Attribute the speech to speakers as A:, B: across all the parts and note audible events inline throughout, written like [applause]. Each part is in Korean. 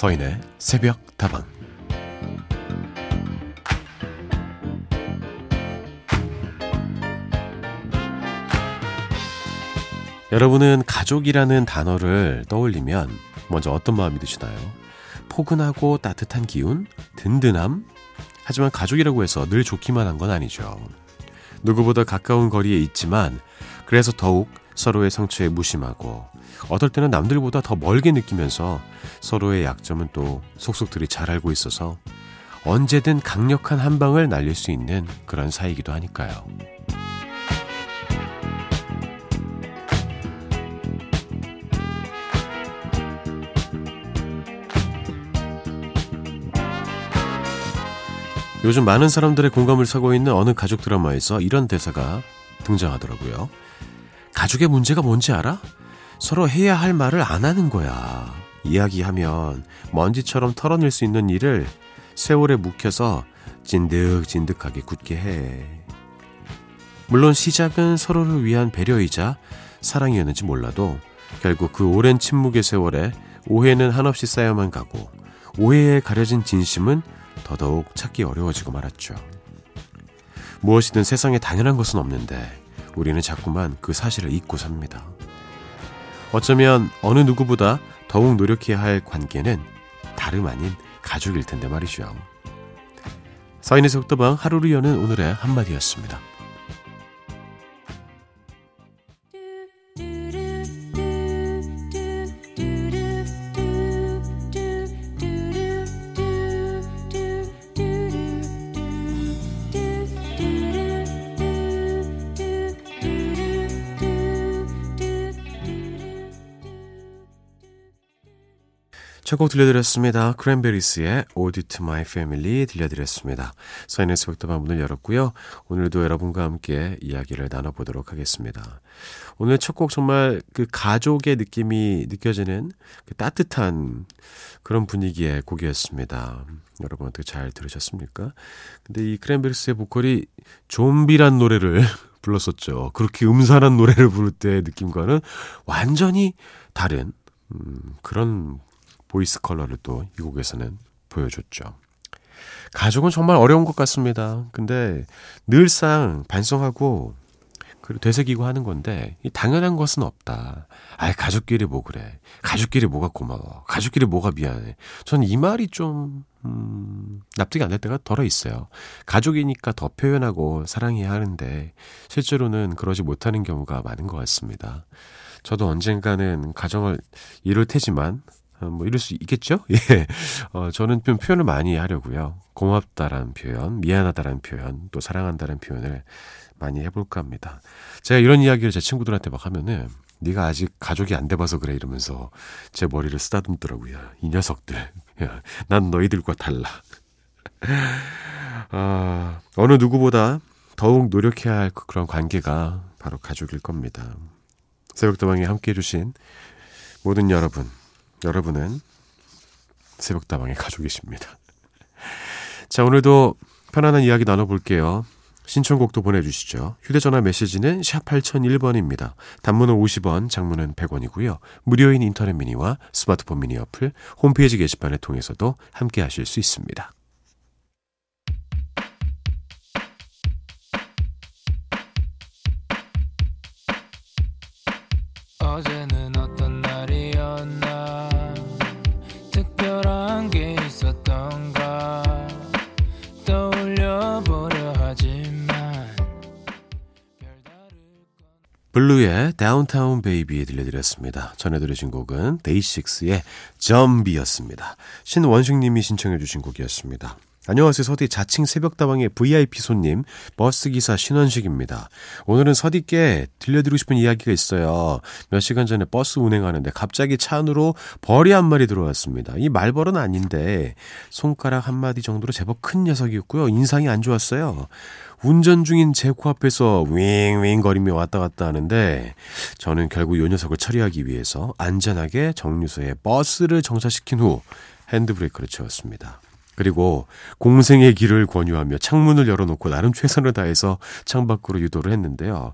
A: 서인의 새벽 다방 여러분은 가족이라는 단어를 떠올리면 먼저 어떤 마음이 드시나요? 포근하고 따뜻한 기운, 든든함? 하지만 가족이라고 해서 늘 좋기만 한 건 아니죠. 누구보다 가까운 거리에 있지만 그래서 더욱 서로의 상처에 무심하고 어떨 때는 남들보다 더 멀게 느끼면서 서로의 약점은 또 속속들이 잘 알고 있어서 언제든 강력한 한 방을 날릴 수 있는 그런 사이기도 하니까요. 요즘 많은 사람들의 공감을 사고 있는 어느 가족 드라마에서 이런 대사가 등장하더라고요. 가족의 문제가 뭔지 알아? 서로 해야 할 말을 안 하는 거야. 이야기하면 먼지처럼 털어낼 수 있는 일을 세월에 묵혀서 진득진득하게 굳게 해. 물론 시작은 서로를 위한 배려이자 사랑이었는지 몰라도 결국 그 오랜 침묵의 세월에 오해는 한없이 쌓여만 가고 오해에 가려진 진심은 더더욱 찾기 어려워지고 말았죠. 무엇이든 세상에 당연한 것은 없는데 우리는 자꾸만 그 사실을 잊고 삽니다. 어쩌면 어느 누구보다 더욱 노력해야 할 관계는 다름 아닌 가족일 텐데 말이죠. 서인의 속도방 하루를 여는 오늘의 한마디였습니다. 첫곡 들려드렸습니다. 크랜베리스의 Ode to My Family 들려드렸습니다. 서인의 새벽다방 문을 열었고요. 오늘도 여러분과 함께 이야기를 나눠보도록 하겠습니다. 오늘 첫 곡 정말 그 가족의 느낌이 느껴지는 그 따뜻한 그런 분위기의 곡이었습니다. 여러분 어떻게 잘 들으셨습니까? 근데 이 크랜베리스의 보컬이 좀비란 노래를 [laughs] 불렀었죠. 그렇게 음산한 노래를 부를 때의 느낌과는 완전히 다른 음, 그런 voice color를 또 이 곡에서는 보여줬죠. 가족은 정말 어려운 것 같습니다. 근데 늘상 반성하고 그리고 되새기고 하는 건데 당연한 것은 없다. 아, 가족끼리 뭐 그래? 가족끼리 뭐가 고마워? 가족끼리 뭐가 미안해? 저는 이 말이 좀 음, 납득이 안 될 때가 더러 있어요. 가족이니까 더 표현하고 사랑해야 하는데 실제로는 그러지 못하는 경우가 많은 것 같습니다. 저도 언젠가는 가정을 이룰 테지만 어, 뭐 이럴 수 있겠죠? [laughs] 예. 어, 저는 좀 표현을 많이 하려고요. 고맙다라는 표현, 미안하다라는 표현, 또 사랑한다는 표현을 많이 해볼까 합니다. 제가 이런 이야기를 제 친구들한테 막 하면은 네가 아직 가족이 안 돼봐서 그래 이러면서 제 머리를 쓰다듬더라고요. 이 녀석들. [laughs] 야, 난 너희들과 달라. [laughs] 아, 어느 누구보다 더욱 노력해야 할 그런 관계가 바로 가족일 겁니다. 새벽도방에 함께 해주신 모든 여러분, 여러분은 새벽다방의 가족이십니다. [laughs] 자, 오늘도 편안한 이야기 나눠볼게요. 신청곡도 보내주시죠. 휴대전화 메시지는 샵 8001번입니다. 단문은 50원, 장문은 100원이고요. 무료인 인터넷 미니와 스마트폰 미니 어플, 홈페이지 게시판을 통해서도 함께 하실 수 있습니다. 블루의 Downtown Baby 들려드렸습니다. 전해 들으신 곡은 데이식스의 점비였습니다. 신원식님이 신청해 주신 곡이었습니다. 안녕하세요. 서디 자칭 새벽다방의 VIP 손님 버스기사 신원식입니다. 오늘은 서디께 들려드리고 싶은 이야기가 있어요. 몇 시간 전에 버스 운행하는데 갑자기 차 안으로 벌이 한 마리 들어왔습니다. 이 말벌은 아닌데 손가락 한 마디 정도로 제법 큰 녀석이었고요. 인상이 안 좋았어요. 운전 중인 제 코앞에서 윙윙 거리며 왔다 갔다 하는데 저는 결국 이 녀석을 처리하기 위해서 안전하게 정류소에 버스를 정차시킨 후 핸드브레이크를 채웠습니다. 그리고 공생의 길을 권유하며 창문을 열어놓고 나름 최선을 다해서 창밖으로 유도를 했는데요.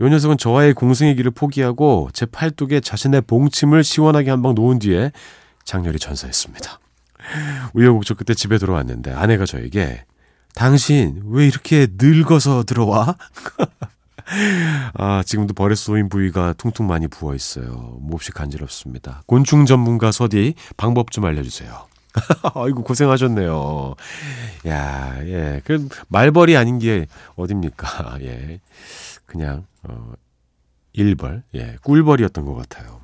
A: 이 녀석은 저와의 공생의 길을 포기하고 제 팔뚝에 자신의 봉침을 시원하게 한 방 놓은 뒤에 장렬히 전사했습니다. 우여곡절 그때 집에 들어왔는데 아내가 저에게 당신 왜 이렇게 늙어서 들어와? [laughs] 아, 지금도 벌에 쏘인 부위가 퉁퉁 많이 부어 있어요. 몹시 간지럽습니다. 곤충 전문가 서디 방법 좀 알려주세요. [laughs] 아이고 고생하셨네요. 야, 예, 그 말벌이 아닌 게 어딥니까? [laughs] 예, 그냥 어, 일벌, 예, 꿀벌이었던 것 같아요.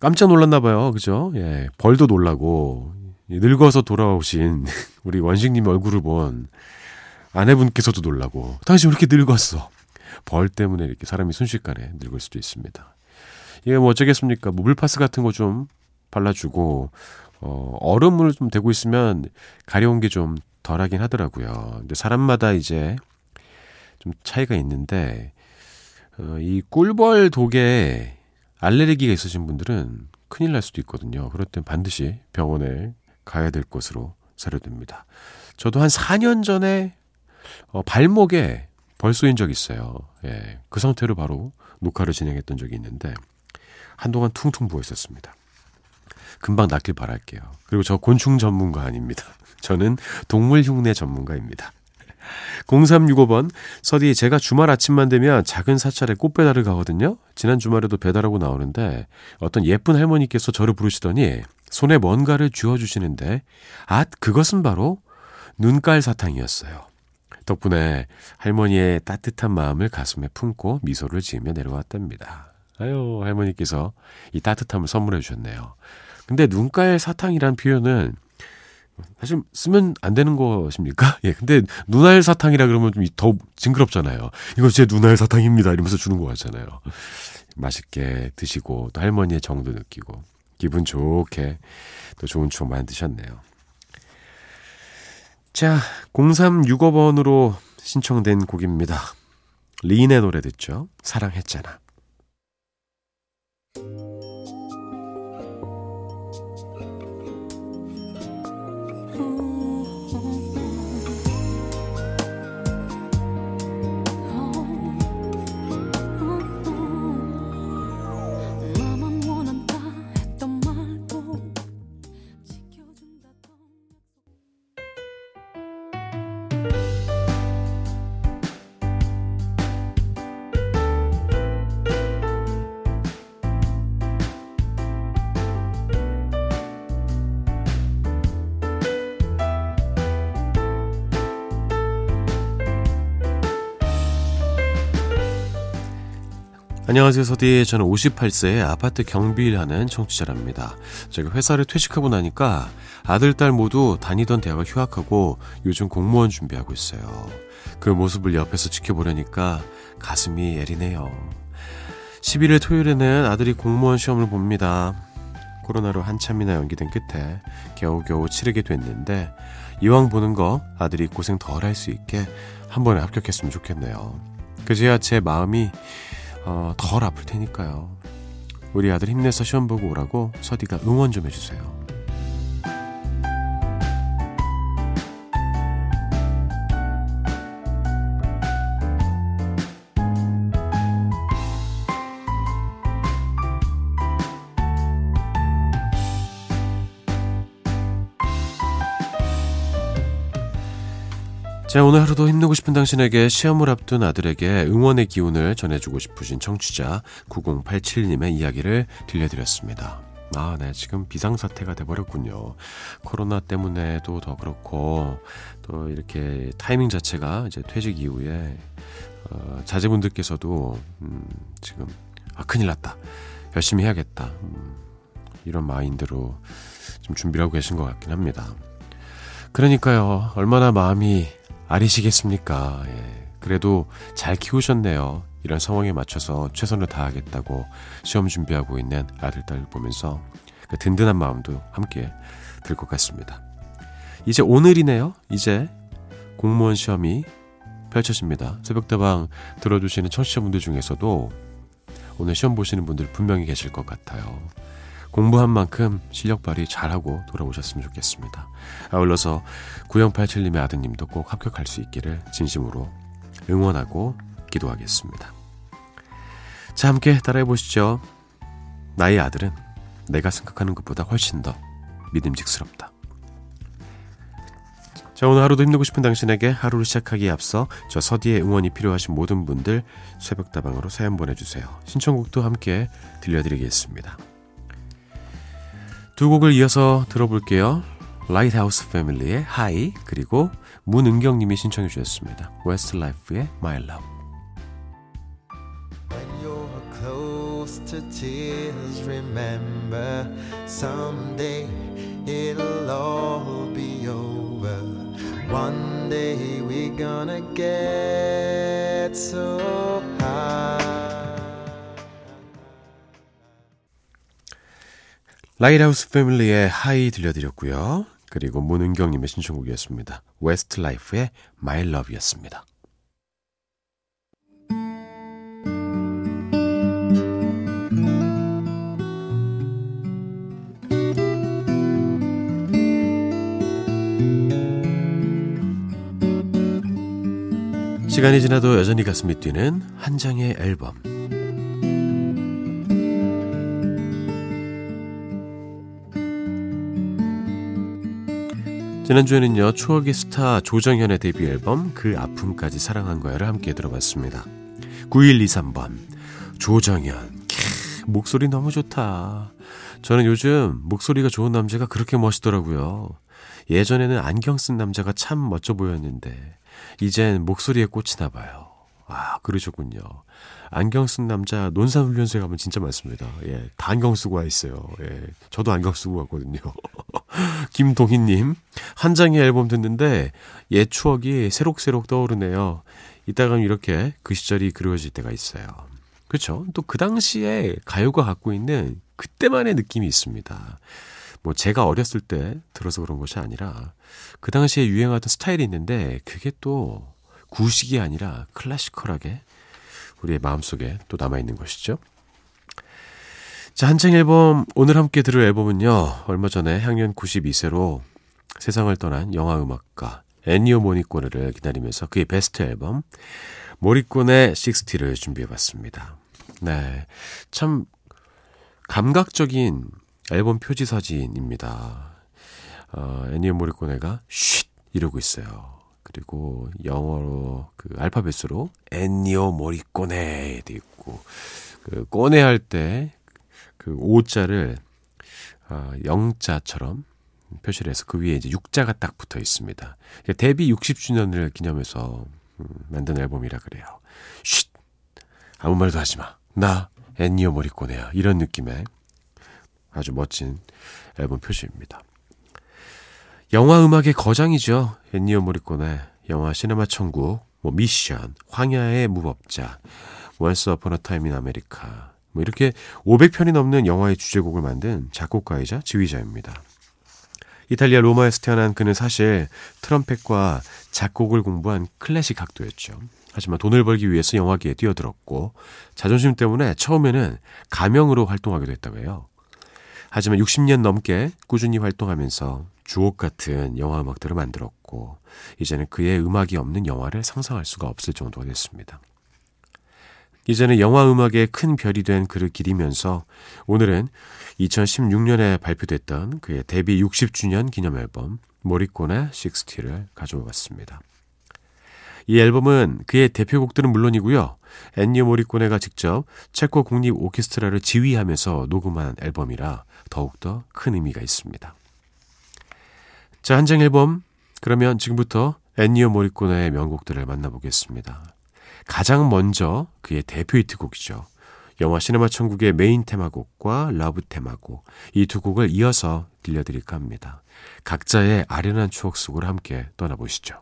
A: 깜짝 놀랐나 봐요, 그죠? 예, 벌도 놀라고 늙어서 돌아오신 [laughs] 우리 원식님 얼굴을 본 아내분께서도 놀라고 당신 왜 이렇게 늙었어? 벌 때문에 이렇게 사람이 순식간에 늙을 수도 있습니다. 이게 뭐 어쩌겠습니까? 뭐 물파스 같은 거 좀 발라주고 어, 얼음을 좀 대고 있으면 가려운 게 좀 덜하긴 하더라고요. 근데 사람마다 이제 좀 차이가 있는데 어, 이 꿀벌 독에 알레르기가 있으신 분들은 큰일 날 수도 있거든요. 그럴 땐 반드시 병원에 가야 될 것으로 사료됩니다. 저도 한 4년 전에 어, 발목에 벌 쏘인 적이 있어요. 예, 그 상태로 바로 녹화를 진행했던 적이 있는데 한동안 퉁퉁 부어 있었습니다. 금방 낫길 바랄게요. 그리고 저 곤충 전문가 아닙니다. [laughs] 저는 동물 흉내 전문가입니다. 0365번, 서디, 제가 주말 아침만 되면 작은 사찰에 꽃 배달을 가거든요? 지난 주말에도 배달하고 나오는데 어떤 예쁜 할머니께서 저를 부르시더니 손에 뭔가를 쥐어 주시는데, 아, 그것은 바로 눈깔 사탕이었어요. 덕분에 할머니의 따뜻한 마음을 가슴에 품고 미소를 지으며 내려왔답니다. 아유, 할머니께서 이 따뜻함을 선물해 주셨네요. 근데 눈깔 사탕이란 표현은 사실 쓰면 안 되는 것입니까? [laughs] 예. 근데 눈알 사탕이라 그러면 좀 더 징그럽잖아요. 이거 제 눈알 사탕입니다. 이러면서 주는 것 같잖아요. 맛있게 드시고 또 할머니의 정도 느끼고 기분 좋게 또 좋은 추억 만드셨네요. 자, 0365번으로 신청된 곡입니다. 리인의 노래 듣죠? 사랑했잖아. 안녕하세요, 서디. 저는 58세의 아파트 경비일 하는 청취자랍니다. 제가 회사를 퇴직하고 나니까 아들, 딸 모두 다니던 대학을 휴학하고 요즘 공무원 준비하고 있어요. 그 모습을 옆에서 지켜보려니까 가슴이 애리네요. 11일 토요일에는 아들이 공무원 시험을 봅니다. 코로나로 한참이나 연기된 끝에 겨우겨우 치르게 됐는데 이왕 보는 거 아들이 고생 덜 할 수 있게 한 번에 합격했으면 좋겠네요. 그제야 제 마음이 어, 덜 아플 테니까요. 우리 아들 힘내서 시험 보고 오라고 서디가 응원 좀 해주세요. 자, 오늘 하루도 힘내고 싶은 당신에게 시험을 앞둔 아들에게 응원의 기운을 전해주고 싶으신 청취자 9087님의 이야기를 들려드렸습니다. 아, 네. 지금 비상사태가 돼버렸군요. 코로나 때문에도 더 그렇고, 또 이렇게 타이밍 자체가 이제 퇴직 이후에, 어, 자제분들께서도, 음, 지금, 아, 큰일 났다. 열심히 해야겠다. 음, 이런 마인드로 좀 준비를 하고 계신 것 같긴 합니다. 그러니까요. 얼마나 마음이 아리시겠습니까? 예. 그래도 잘 키우셨네요. 이런 상황에 맞춰서 최선을 다하겠다고 시험 준비하고 있는 아들, 딸 보면서 그 든든한 마음도 함께 들 것 같습니다. 이제 오늘이네요. 이제 공무원 시험이 펼쳐집니다. 새벽다방 들어주시는 청취자분들 중에서도 오늘 시험 보시는 분들 분명히 계실 것 같아요. 공부한 만큼 실력 발휘 잘하고 돌아오셨으면 좋겠습니다. 아울러서 9087님의 아드님도 꼭 합격할 수 있기를 진심으로 응원하고 기도하겠습니다. 자, 함께 따라해 보시죠. 나의 아들은 내가 생각하는 것보다 훨씬 더 믿음직스럽다. 자, 오늘 하루도 힘내고 싶은 당신에게 하루를 시작하기에 앞서 저 서디의 응원이 필요하신 모든 분들 새벽다방으로 사연 보내주세요. 신청곡도 함께 들려드리겠습니다. 두 곡을 이어서 들어볼게요. 라이트하우스 패밀리의 High 그리고 문은경님이 신청해 주셨습니다. 웨스트라이프의 My Love. When you're close to tears, remember someday it'll all be over. One day we're gonna get so high. 라이트하우스 패밀리의 High 들려드렸고요. 그리고 문은경님의 신청곡이었습니다. 웨스트 라이프의 My Love였습니다. 시간이 지나도 여전히 가슴이 뛰는 한 장의 앨범. 지난주에는요, 추억의 스타 조정현의 데뷔 앨범 그 아픔까지 사랑한 거야를 함께 들어봤습니다. 9123번. 조정현. 캬, 목소리 너무 좋다. 저는 요즘 목소리가 좋은 남자가 그렇게 멋있더라고요. 예전에는 안경 쓴 남자가 참 멋져 보였는데, 이젠 목소리에 꽂히나 봐요. 아, 그러셨군요. 안경 쓴 남자 논산훈련소에 가면 진짜 많습니다. 예, 다 안경 쓰고 와 있어요. 예, 저도 안경 쓰고 왔거든요. [laughs] [laughs] 김동희님, 한 장의 앨범 듣는데 옛 추억이 새록새록 떠오르네요. 이따 가면 이렇게 그 시절이 그리워질 때가 있어요. 그렇죠? 또 그 당시에 가요가 갖고 있는 그때만의 느낌이 있습니다. 뭐 제가 어렸을 때 들어서 그런 것이 아니라 그 당시에 유행하던 스타일이 있는데 그게 또 구식이 아니라 클래시컬하게 우리의 마음속에 또 남아있는 것이죠. 자, 한창 앨범, 오늘 함께 들을 앨범은요, 얼마 전에 향년 92세로 세상을 떠난 영화음악가 애니오 모니꼬네를 기다리면서 그의 베스트 앨범, 모리꼬네 60를 준비해봤습니다. 네. 참, 감각적인 앨범 표지 사진입니다. 어, 애니오 모리꼬네가 쉿! 이러고 있어요. 그리고 영어로 그 알파벳으로 엔니오 모리꼬네도 있고 그 꼬네 할 때 그 오자를 어, 영자처럼 표시를 해서 그 위에 이제 육자가 딱 붙어 있습니다. 데뷔 60주년을 기념해서 음, 만든 앨범이라 그래요. 쉿! 아무 말도 하지 마. 나 엔니오 모리꼬네야. 이런 느낌의 아주 멋진 앨범 표시입니다. 영화 음악의 거장이죠. 엔니오 모리코네 영화 시네마 천국, 뭐 미션, 황야의 무법자, Upon a Time in America 뭐 이렇게 500편이 넘는 영화의 주제곡을 만든 작곡가이자 지휘자입니다. 이탈리아 로마에서 태어난 그는 사실 트럼펫과 작곡을 공부한 클래식 각도였죠. 하지만 돈을 벌기 위해서 영화계에 뛰어들었고 자존심 때문에 처음에는 가명으로 활동하기도 했다고 해요. 하지만 60년 넘게 꾸준히 활동하면서 주옥 같은 영화 음악들을 만들었고 이제는 그의 음악이 없는 영화를 상상할 수가 없을 정도가 됐습니다. 이제는 영화 음악에 큰 별이 된 그를 기리면서 오늘은 2016년에 발표됐던 그의 데뷔 60주년 기념 앨범 모리코네 60를 가져와 봤습니다. 이 앨범은 그의 대표곡들은 물론이고요. 앤니오 모리코네가 직접 체코 국립 오케스트라를 지휘하면서 녹음한 앨범이라 더욱더 큰 의미가 있습니다. 자, 한 장 앨범. 그러면 지금부터 앤니오 모리코네의 명곡들을 만나보겠습니다. 가장 먼저 그의 대표 히트곡이죠. 영화 시네마 천국의 메인 테마곡과 러브 테마곡 이 두 곡을 이어서 들려드릴까 합니다. 각자의 아련한 추억 속으로 함께 떠나보시죠.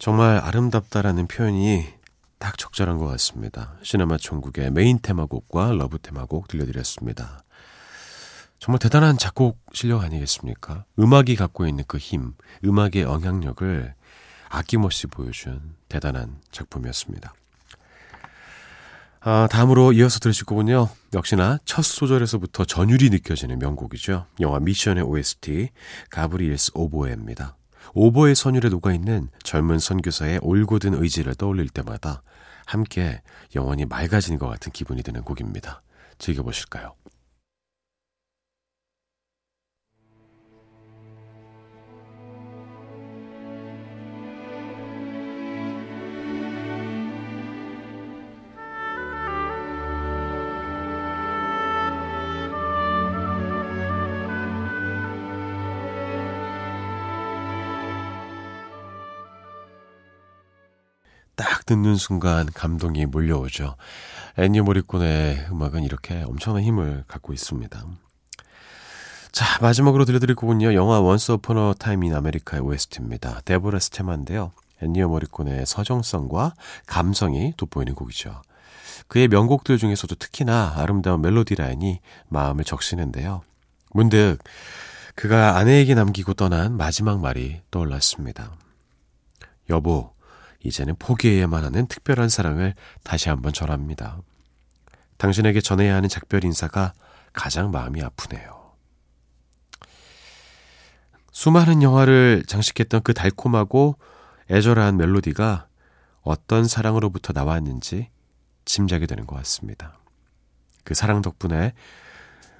A: 정말 아름답다라는 표현이 딱 적절한 것 같습니다. 시네마 천국의 메인 테마곡과 러브 테마곡 들려드렸습니다. 정말 대단한 작곡 실력 아니겠습니까? 음악이 갖고 있는 그 힘, 음악의 영향력을 아낌없이 보여준 대단한 작품이었습니다. 아, 다음으로 이어서 들으실 곡은요. 역시나 첫 소절에서부터 전율이 느껴지는 명곡이죠. 영화 미션의 OST 가브리엘스 오보에입니다. 오보의 선율에 녹아있는 젊은 선교사의 올곧은 의지를 떠올릴 때마다 함께 영원히 맑아지는 것 같은 기분이 드는 곡입니다. 즐겨보실까요? 딱 듣는 순간 감동이 몰려오죠. 엔니오 모리꼬네의 음악은 이렇게 엄청난 힘을 갖고 있습니다. 자, 마지막으로 들려드릴 곡은요. 영화 Once Upon a Time in America의 OST입니다. Deborah's Theme인데요. 엔니오 모리꼬네의 서정성과 감성이 돋보이는 곡이죠. 그의 명곡들 중에서도 특히나 아름다운 멜로디 라인이 마음을 적시는데요. 문득 그가 아내에게 남기고 떠난 마지막 말이 떠올랐습니다. 여보, 이제는 포기해야만 하는 특별한 사랑을 다시 한번 전합니다. 당신에게 전해야 하는 작별 인사가 가장 마음이 아프네요. 수많은 영화를 장식했던 그 달콤하고 애절한 멜로디가 어떤 사랑으로부터 나왔는지 짐작이 되는 것 같습니다. 그 사랑 덕분에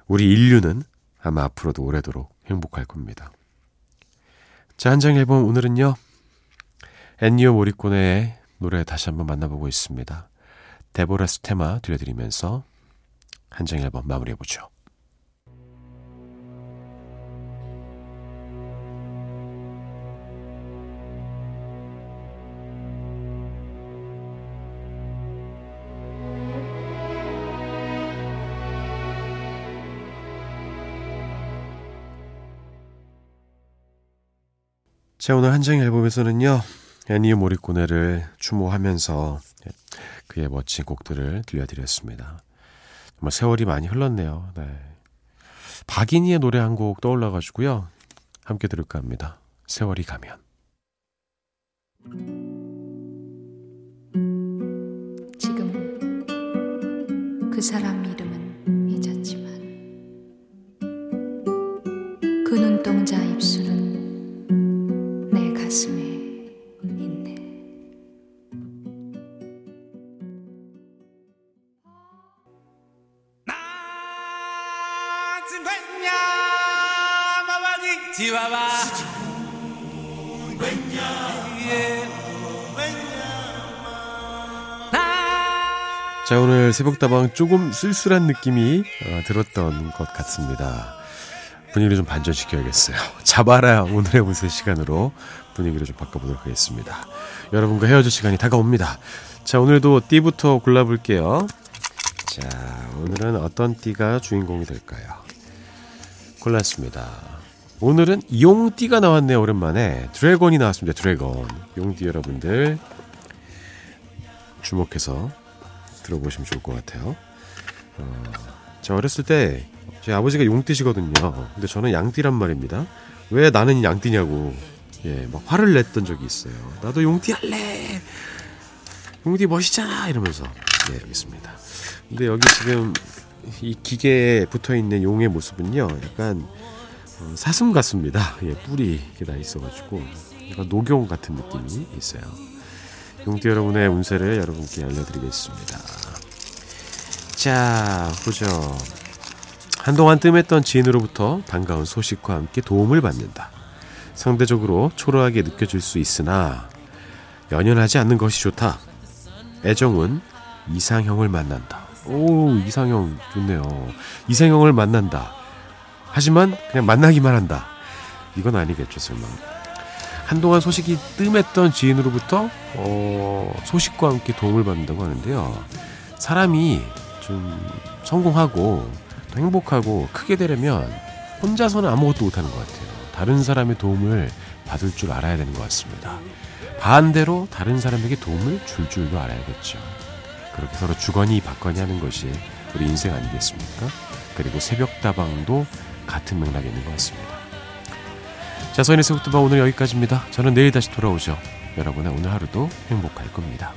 A: 우리 인류는 아마 앞으로도 오래도록 행복할 겁니다. 자, 한 장 앨범 오늘은요. 엔니오 모리코네의 노래 다시 한번 만나보고 있습니다. 데보라 스테마 들려드리면서 한장 앨범 마무리해보죠. 자, 오늘 한장 앨범에서는요, 애니오 모리코네를 추모하면서 그의 멋진 곡들을 들려드렸습니다. 정말 세월이 많이 흘렀네요. 네. 박인희의 노래 한 곡 떠올라가지고요. 함께 들을까 합니다. 세월이 가면.
B: 지금 그 사람 이름은 잊었지만 그 눈동자 입술은
A: 자, 오늘 새벽다방 조금 쓸쓸한 느낌이 어, 들었던 것 같습니다. 분위기를 좀 반전시켜야겠어요. [laughs] 잡아라 오늘의 운세 시간으로 분위기를 좀 바꿔보도록 하겠습니다. 여러분과 헤어질 시간이 다가옵니다. 자, 오늘도 띠부터 골라볼게요. 자, 오늘은 어떤 띠가 주인공이 될까요? 골랐습니다. 오늘은 용띠가 나왔네요, 오랜만에. 드래곤이 나왔습니다, 드래곤. 용띠 여러분들 주목해서 들어보시면 좋을 것 같아요. 어, 제가 어렸을 때 제 아버지가 용띠시거든요. 근데 저는 양띠란 말입니다. 왜 나는 양띠냐고 예, 막 화를 냈던 적이 있어요. 나도 용띠 할래. 용띠 멋있잖아 이러면서 네, 알겠습니다. 근데 여기 지금 이 기계에 붙어 있는 용의 모습은요, 약간 어, 사슴 같습니다. 예, 뿔이 이렇게 나 있어가지고 약간 녹용 같은 느낌이 있어요. 용띠 여러분의 운세를 여러분께 알려드리겠습니다. 자, 보죠. 한동안 뜸했던 지인으로부터 반가운 소식과 함께 도움을 받는다. 상대적으로 초라하게 느껴질 수 있으나 연연하지 않는 것이 좋다. 애정은 이상형을 만난다. 오, 이상형 좋네요. 이상형을 만난다. 하지만 그냥 만나기만 한다. 이건 아니겠죠, 설마. 한동안 소식이 뜸했던 지인으로부터 어, 소식과 함께 도움을 받는다고 하는데요. 사람이 좀 성공하고 또 행복하고 크게 되려면 혼자서는 아무것도 못하는 것 같아요. 다른 사람의 도움을 받을 줄 알아야 되는 것 같습니다. 반대로 다른 사람에게 도움을 줄 줄도 알아야겠죠. 그렇게 서로 주거니 받거니 하는 것이 우리 인생 아니겠습니까? 그리고 새벽다방도 같은 맥락이 있는 것 같습니다. 자, 서인의 세곡도바 오늘 여기까지입니다. 저는 내일 다시 돌아오죠. 여러분의 오늘 하루도 행복할 겁니다.